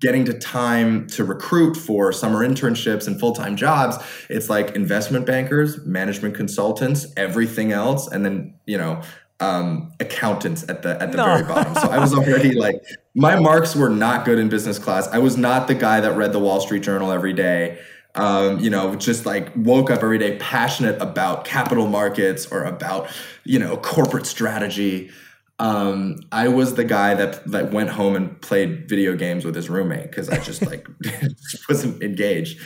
getting to time to recruit for summer internships and full-time jobs it's like investment bankers management consultants everything else and then you know um, accountants at the at the no. very bottom. So I was already (laughs) like my marks were not good in business class. I was not the guy that read the Wall Street Journal every day. Um, you know, just like woke up every day passionate about capital markets or about you know corporate strategy. Um, I was the guy that that went home and played video games with his roommate because I just like (laughs) wasn't engaged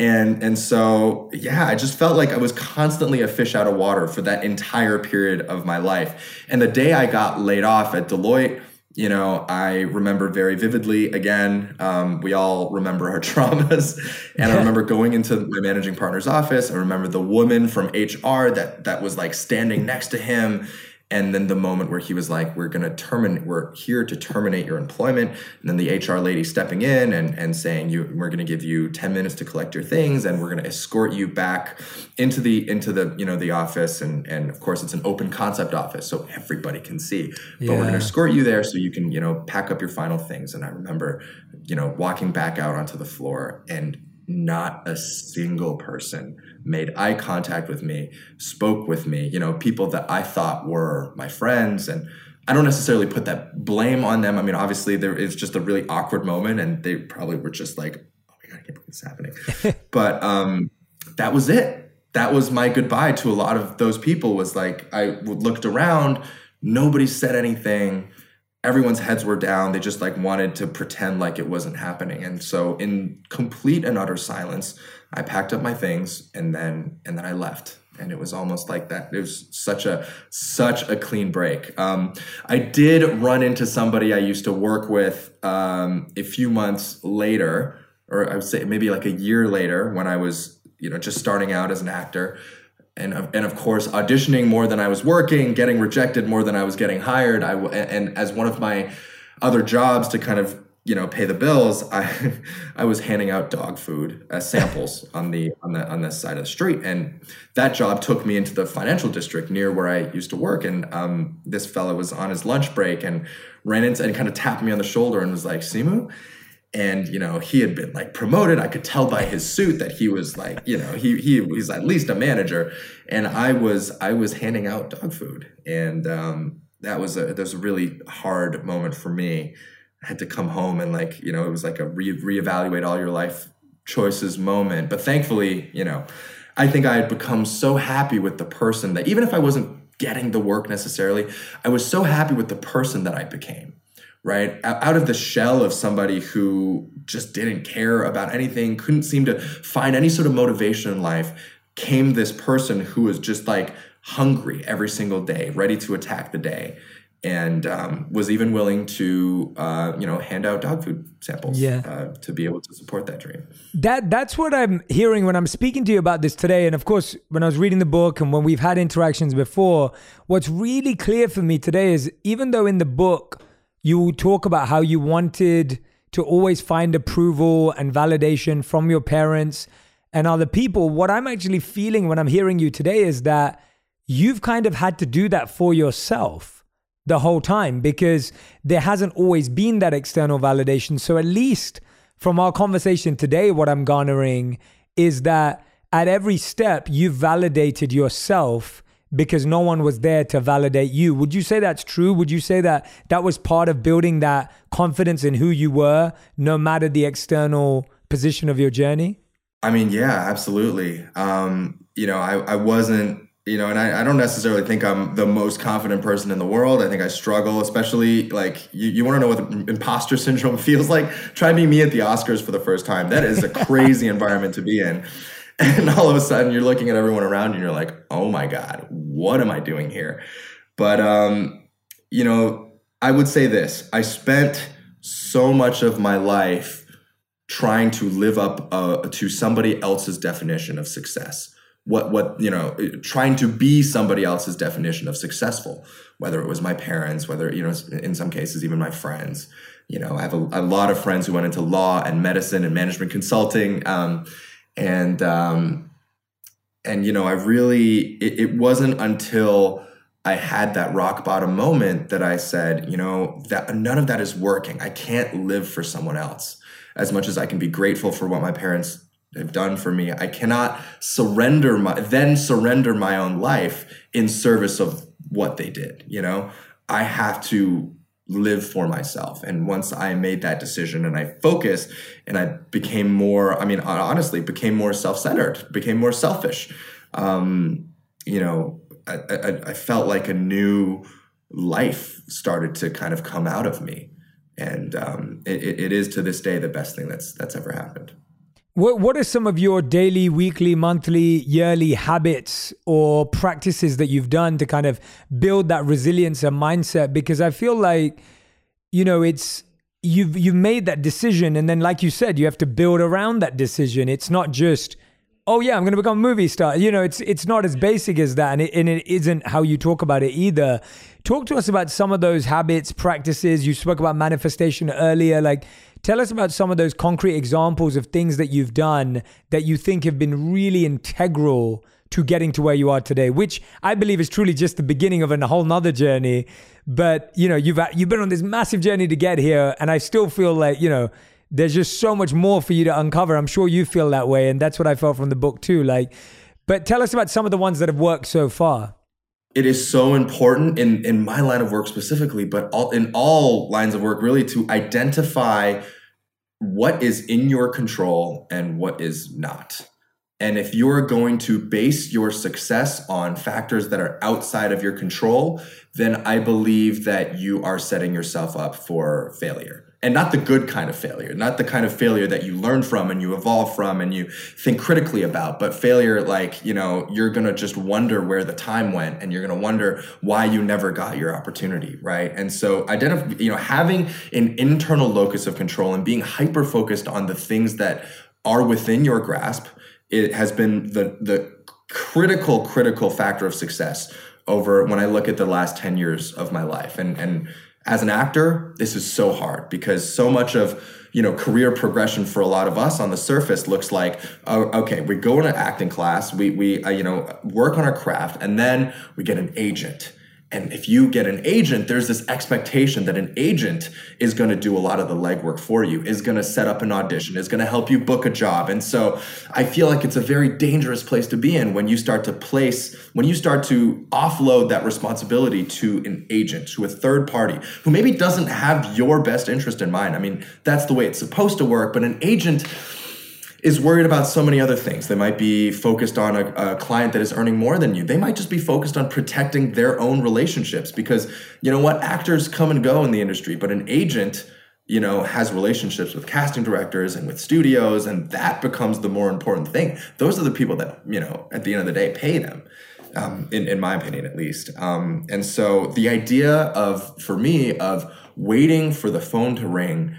and and so yeah i just felt like i was constantly a fish out of water for that entire period of my life. And the day i got laid off at deloitte you know i remember very vividly again um, we all remember our (laughs) traumas. And i remember going into my managing partner's office. I remember the woman from hr that that was like standing next to him and then the moment where he was like we're going to terminate we're here to terminate your employment and then the hr lady stepping in and, and saying you we're going to give you 10 minutes to collect your things and we're going to escort you back into the into the you know the office. And and of course it's an open concept office so everybody can see. But yeah. we're going to escort you there so you can you know pack up your final things. And i remember you know walking back out onto the floor and not a single person made eye contact with me, spoke with me, you know, people that I thought were my friends. And I don't necessarily put that blame on them. I mean, obviously, there is just a really awkward moment, and they probably were just like, oh my God, I can't believe this is happening. (laughs) but um, that was it. That was my goodbye to a lot of those people, was like, I looked around, nobody said anything everyone's heads were down. They just like wanted to pretend like it wasn't happening. And so in complete and utter silence i packed up my things and then and then i left. And it was almost like that. It was such a such a clean break. Um, i did run into somebody i used to work with um, a few months later or i would say maybe like a year later when i was you know just starting out as an actor and and of course auditioning more than I was working, getting rejected more than I was getting hired. I and as one of my other jobs to kind of you know pay the bills, I (laughs) I was handing out dog food as samples (laughs) on the on the on this side of the street, and that job took me into the financial district near where I used to work. And um, this fellow was on his lunch break and ran into and kind of tapped me on the shoulder and was like, "Simu." And you know he had been like promoted. I could tell by his suit that he was like you know he he was at least a manager. And i was i was handing out dog food. And um, that was a that was a really hard moment for me. I had to come home and like you know it was like a re- reevaluate all your life choices moment. But thankfully you know i think i had become so happy with the person that even if i wasn't getting the work necessarily i was so happy with the person that i became right? Out of the shell of somebody who just didn't care about anything, couldn't seem to find any sort of motivation in life, came this person who was just like hungry every single day, ready to attack the day. And um, was even willing to, uh, you know, hand out dog food samples yeah. uh, to be able to support that dream. That that's what I'm hearing when I'm speaking to you about this today. And of course, when I was reading the book and when we've had interactions before, what's really clear for me today is even though in the book you talk about how you wanted to always find approval and validation from your parents and other people. What I'm actually feeling when I'm hearing you today is that you've kind of had to do that for yourself. the whole time because there hasn't always been that external validation. So, at least from our conversation today, what I'm garnering is that at every step, you've validated yourself because no one was there to validate you. Would you say that's true? Would you say that that was part of building that confidence in who you were, no matter the external position of your journey? I mean, yeah, absolutely. Um, you know, I, I wasn't, you know, and I, I don't necessarily think I'm the most confident person in the world. I think I struggle, especially like you, you want to know what imposter syndrome (laughs) feels like? Try being me at the Oscars for the first time. That is a crazy (laughs) environment to be in. And all of a sudden you're looking at everyone around you and you're like oh my god what am i doing here? But um you know i would say this. I spent so much of my life trying to live up uh, to somebody else's definition of success. What what you know trying to be somebody else's definition of successful whether it was my parents whether you know in some cases even my friends. You know i have a, a lot of friends who went into law and medicine and management consulting um, and um, and you know i really it, it, wasn't until i had that rock bottom moment that i said you know that none of that is working. I can't live for someone else. As much as i can be grateful for what my parents have done for me i cannot surrender my then surrender my own life in service of what they did you know? I have to live for myself. And once I made that decision and I focused and I became more, I mean, honestly, became more self centered, became more selfish, um, you know, I, I, I, felt like a new life started to kind of come out of me. And um, it, it is to this day the best thing that's that's ever happened. What What are some of your daily, weekly, monthly, yearly habits or practices that you've done to kind of build that resilience and mindset? Because I feel like, you know, it's you've you've made that decision, and then, like you said, you have to build around that decision. It's not just oh yeah, I'm going to become a movie star. You know, it's it's not as basic as that, and it, and it isn't how you talk about it either. Talk to us about some of those habits, practices. You spoke about manifestation earlier. Like, tell us about some of those concrete examples of things that you've done that you think have been really integral to getting to where you are today, which I believe is truly just the beginning of a whole nother journey. But you know, you've you've been on this massive journey to get here, and I still feel like you know there's just so much more for you to uncover. I'm sure you feel that way. And that's what I felt from the book too. Like, but tell us about some of the ones that have worked so far. It is so important in, in my line of work specifically, but all, in all lines of work, really to identify what is in your control and what is not. And if you're going to base your success on factors that are outside of your control, then I believe that you are setting yourself up for failure and not the good kind of failure, not the kind of failure that you learn from and you evolve from and you think critically about, but failure like, you know, you're going to just wonder where the time went and you're going to wonder why you never got your opportunity, right? And so identify, you know, having an internal locus of control and being hyper focused on the things that are within your grasp, it has been the the critical critical factor of success over when I look at the last 10 years of my life. And and as an actor, this is so hard because so much of you know career progression for a lot of us on the surface looks like oh, okay we go into acting class we we uh, you know work on our craft and then we get an agent and if you get an agent, there's this expectation that an agent is going to do a lot of the legwork for you, is going to set up an audition, is going to help you book a job. And so I feel like it's a very dangerous place to be in when you start to place, when you start to offload that responsibility to an agent, to a third party who maybe doesn't have your best interest in mind. I mean, that's the way it's supposed to work, but an agent is worried about so many other things. They might be focused on a, a, client that is earning more than you. They might just be focused on protecting their own relationships because you know what? Actors come and go in the industry, but an agent, you know, has relationships with casting directors and with studios, and that becomes the more important thing. Those are the people that, you know, at the end of the day pay them. Um, in, in my opinion, at least. Um, and so the idea of, for me, of waiting for the phone to ring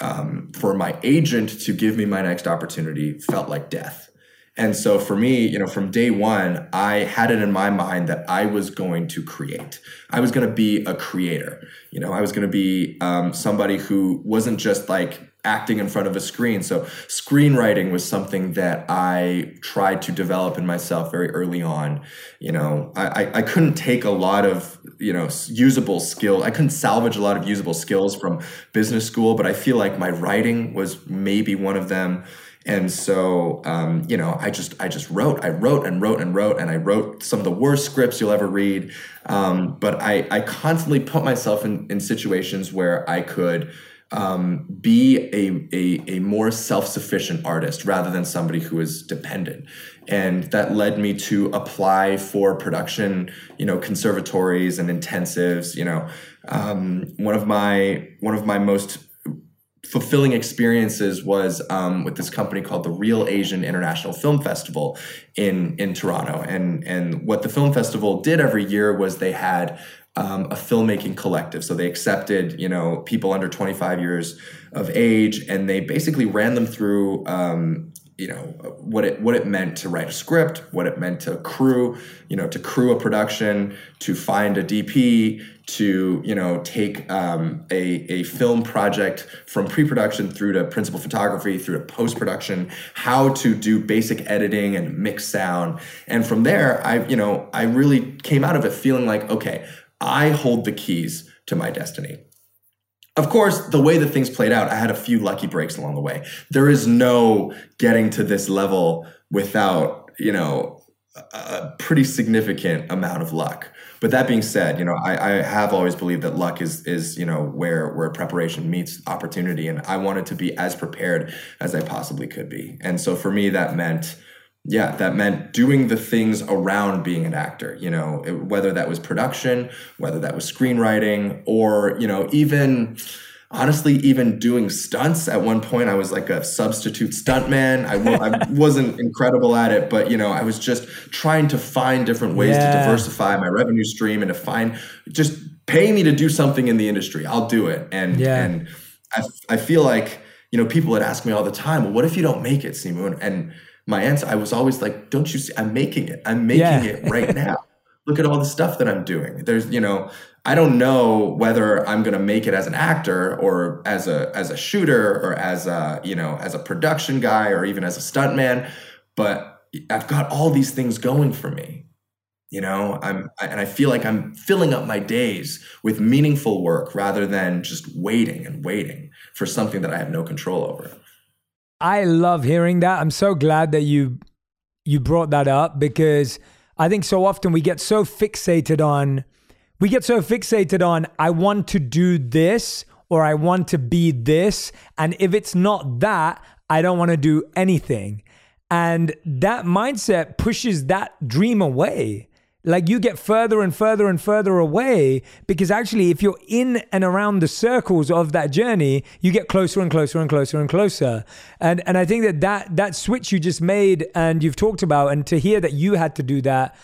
um, for my agent to give me my next opportunity felt like death. And so for me, you know, from day one, I had it in my mind that I was going to create. I was going to be a creator. You know, I was going to be um, somebody who wasn't just like acting in front of a screen. So screenwriting was something that I tried to develop in myself very early on. You know, I, I couldn't take a lot of, you know, usable skills. I couldn't salvage a lot of usable skills from business school, but I feel like my writing was maybe one of them. And so, um, you know, I just I just wrote, I wrote and wrote and wrote, and I wrote some of the worst scripts you'll ever read. Um, but I I constantly put myself in in situations where I could um, be a, a, a more self-sufficient artist rather than somebody who is dependent. And that led me to apply for production you know conservatories and intensives you know. Um, one of my one of my most fulfilling experiences was um, with this company called the Reel Asian International Film Festival in in Toronto, and and what the film festival did every year was they had um, a filmmaking collective. So they accepted, you know, people under 25 years of age, and they basically ran them through, um, you know, what it what it meant to write a script, what it meant to crew, you know, to crew a production, to find a DP, to you know take um, a a film project from pre-production through to principal photography, through to post-production, how to do basic editing and mix sound, and from there, I you know I really came out of it feeling like okay I hold the keys to my destiny. Of course, the way that things played out, I had a few lucky breaks along the way. There is no getting to this level without, you know, a pretty significant amount of luck. But that being said, you know, I, I, have always believed that luck is is you know where where preparation meets opportunity, and I wanted to be as prepared as I possibly could be. And so for me, that meant yeah, that meant doing the things around being an actor, you know, whether that was production, whether that was screenwriting, or, you know, even honestly, even doing stunts. At one point, I was like a substitute stuntman. I w- I (laughs) wasn't incredible at it, but, you know, I was just trying to find different ways yeah. to diversify my revenue stream and to find just pay me to do something in the industry. I'll do it. And, yeah. and I, I feel like, you know, people would ask me all the time, well, what if you don't make it, Simu? And, my answer, I was always like, don't you see, I'm making it. I'm making yeah. it right (laughs) now. Look at all the stuff that I'm doing. There's, you know, I don't know whether I'm going to make it as an actor or as a as a shooter or as a, you know, as a production guy or even as a stuntman, but I've got all these things going for me. You know, I'm I, and I feel like I'm filling up my days with meaningful work rather than just waiting and waiting for something that I have no control over. I love hearing that. I'm so glad that you you brought that up because I think so often we get so fixated on we get so fixated on I want to do this or I want to be this and if it's not that, I don't want to do anything. And that mindset pushes that dream away like you get further and further and further away because actually if you're in and around the circles of that journey you get closer and closer and closer and closer. And and i think that that that switch you just made and you've talked about and to hear that you had to do that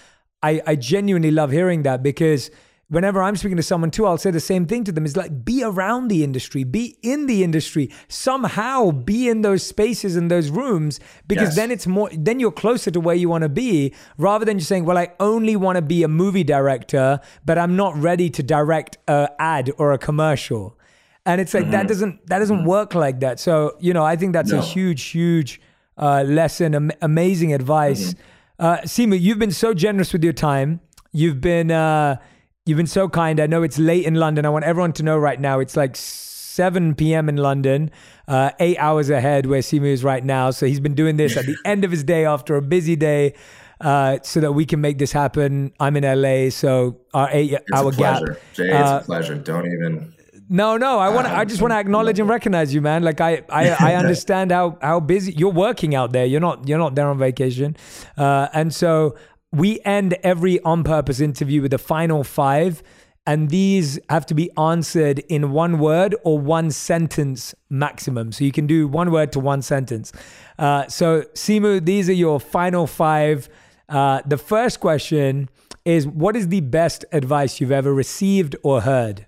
i i genuinely love hearing that because whenever I'm speaking to someone too, I'll say the same thing to them. Is like be around the industry, be in the industry, somehow be in those spaces and those rooms, because yes. then it's more then you're closer to where you want to be, rather than just saying, Well, I only want to be a movie director, but I'm not ready to direct a ad or a commercial. And it's like mm-hmm. that doesn't that doesn't mm-hmm. work like that. So, you know, I think that's no. a huge, huge uh, lesson, am- amazing advice. Mm-hmm. Uh, you've been so generous with your time. You've been uh, You've been so kind. I know it's late in London. I want everyone to know right now it's like 7 p.m. in London, uh, eight hours ahead where Simu is right now. So he's been doing this at the (laughs) end of his day after a busy day. Uh, so that we can make this happen. I'm in LA, so our eight it's hour gap. Jay, it's uh, a pleasure. Don't even. No, no. I want. I just want to acknowledge and recognize you, man. Like I, I, I (laughs) understand how how busy you're working out there. You're not. You're not there on vacation, uh, and so we end every on purpose interview with a final five, and these have to be answered in one word or one sentence maximum. So you can do one word to one sentence. Uh, so, Simu, these are your final five. Uh, the first question is What is the best advice you've ever received or heard?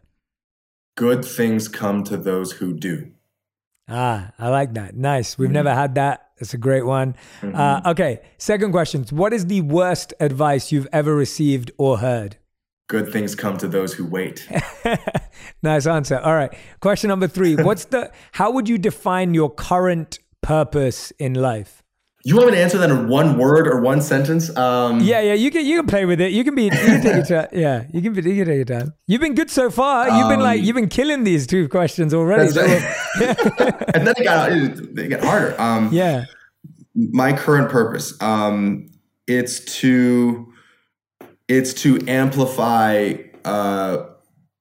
Good things come to those who do. Ah, I like that. Nice. We've mm-hmm. never had that that's a great one. Mm-hmm. Uh, okay, second question. What is the worst advice you've ever received or heard? good things come to those who wait. (laughs) nice answer. All right. Question number three. What's the how would you define your current purpose in life? You want me to answer that in one word or one sentence? Um, yeah, yeah, you can you can play with it. You can be you can take your time. Yeah, you can, be, you can take your time. You've been good so far. You've been like um, you've been killing these two questions already. So, (laughs) and then it got it got harder. Um, yeah. My current purpose, um, it's to it's to amplify uh,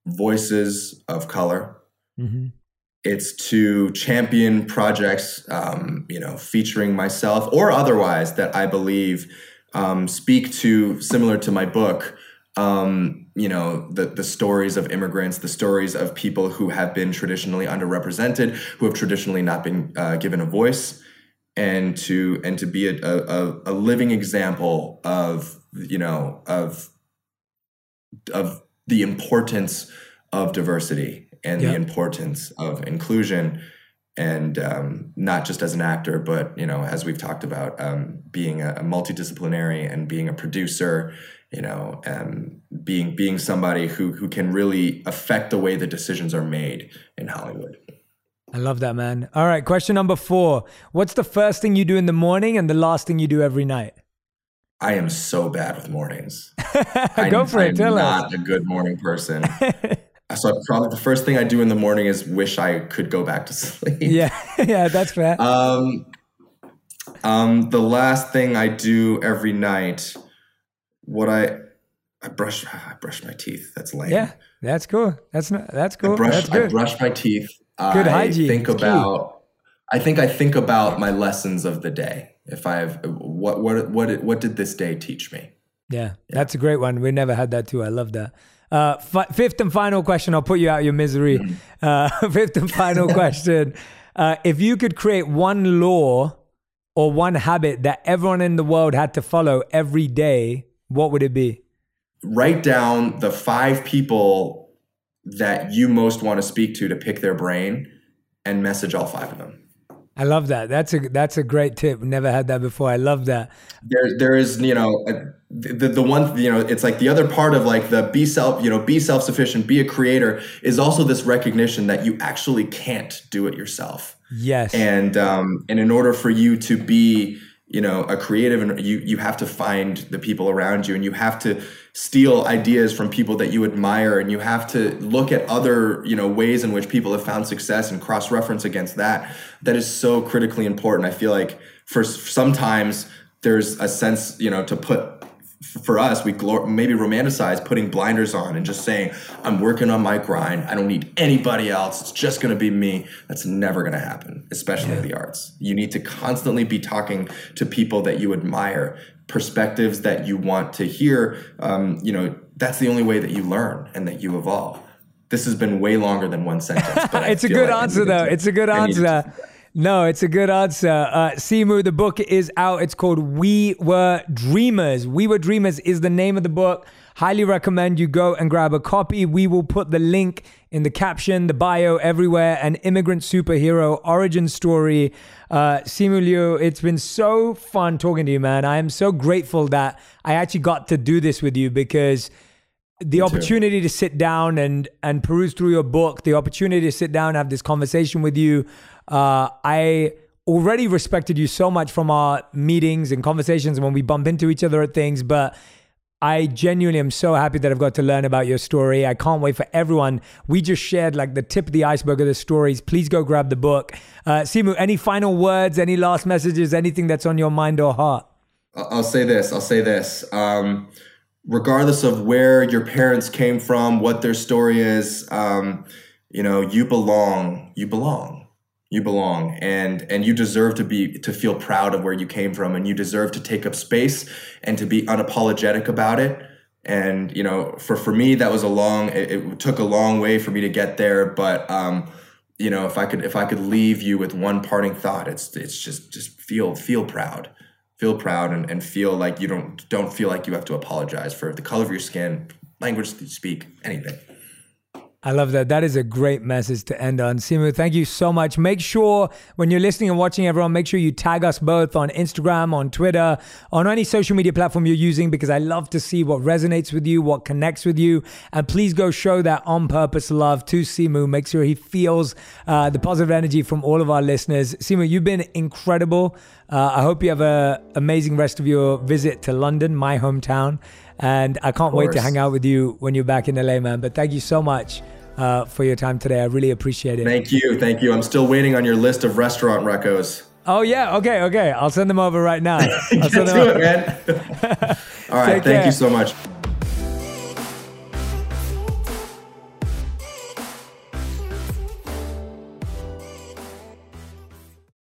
voices of color. Mm-hmm it's to champion projects, um, you know, featuring myself or otherwise that I believe um, speak to similar to my book. Um, you know, the the stories of immigrants, the stories of people who have been traditionally underrepresented, who have traditionally not been uh, given a voice, and to and to be a, a, a living example of you know of of the importance of diversity and yep. the importance of inclusion and um, not just as an actor but you know as we've talked about um, being a, a, multidisciplinary and being a producer you know um, being being somebody who who can really affect the way the decisions are made in hollywood i love that man all right question number four what's the first thing you do in the morning and the last thing you do every night I am so bad with mornings. (laughs) Go I, for it. I'm Tell not us. a good morning person. (laughs) So probably the first thing I do in the morning is wish I could go back to (laughs) sleep. Yeah, (laughs) yeah, that's fair. Um, um, the last thing I do every night, what I I brush I brush my teeth. That's lame. Yeah, that's cool. That's not that's cool. I brush, that's good. I brush my teeth. Good I hygiene. Think it's about. Key. I think I think about my lessons of the day. If I've what what what what did this day teach me? Yeah, yeah. that's a great one. We never had that too. I love that. Uh, f- fifth and final question. I'll put you out your misery. Mm-hmm. Uh, (laughs) fifth and final (laughs) question. Uh, if you could create one law or one habit that everyone in the world had to follow every day, what would it be? Write down the five people that you most want to speak to to pick their brain and message all five of them. I love that. That's a that's a great tip. Never had that before. I love that. There there is you know the the one you know it's like the other part of like the be self you know be self sufficient be a creator is also this recognition that you actually can't do it yourself. Yes. And um and in order for you to be you know a creative and you you have to find the people around you and you have to steal ideas from people that you admire and you have to look at other you know ways in which people have found success and cross reference against that. That is so critically important. I feel like for sometimes there's a sense you know to put for us, we glor- maybe romanticize putting blinders on and just saying, I'm working on my grind. I don't need anybody else. It's just going to be me. That's never going to happen, especially yeah. in the arts. You need to constantly be talking to people that you admire, perspectives that you want to hear. Um, you know, that's the only way that you learn and that you evolve. This has been way longer than one sentence. But (laughs) it's a good answer, though. It's a good answer. No, it's a good answer. Uh, Simu, the book is out. It's called We Were Dreamers. We Were Dreamers is the name of the book. Highly recommend you go and grab a copy. We will put the link in the caption, the bio, everywhere. An immigrant superhero origin story. Uh, Simu Liu, it's been so fun talking to you, man. I am so grateful that I actually got to do this with you because the opportunity to sit down and and peruse through your book, the opportunity to sit down and have this conversation with you uh, I already respected you so much from our meetings and conversations when we bump into each other at things, but I genuinely am so happy that I've got to learn about your story. I can't wait for everyone. We just shared like the tip of the iceberg of the stories. Please go grab the book. Uh, Simu, any final words, any last messages, anything that's on your mind or heart? I'll say this. I'll say this. Um, regardless of where your parents came from, what their story is, um, you know, you belong. You belong you belong. And and you deserve to be to feel proud of where you came from. And you deserve to take up space and to be unapologetic about it. And you know for for me that was a long it, it took a long way for me to get there. But um you know if i could if i could leave you with one parting thought it's it's just just feel feel proud feel proud and, and feel like you don't don't feel like you have to apologize for the color of your skin language you speak anything I love that. That is a great message to end on. Simu, thank you so much. Make sure when you're listening and watching, everyone, make sure you tag us both on Instagram, on Twitter, on any social media platform you're using, because I love to see what resonates with you, what connects with you. And please go show that on purpose love to Simu. Make sure he feels uh, the positive energy from all of our listeners. Simu, you've been incredible. Uh, I hope you have an amazing rest of your visit to London, my hometown. And I can't wait to hang out with you when you're back in LA, man. But thank you so much uh, for your time today. I really appreciate it. Thank you. Thank you. I'm still waiting on your list of restaurant recos. Oh, yeah. Okay. Okay. I'll send them over right now. (laughs) I'll send them do over. it, man. (laughs) All right. Thank you so much.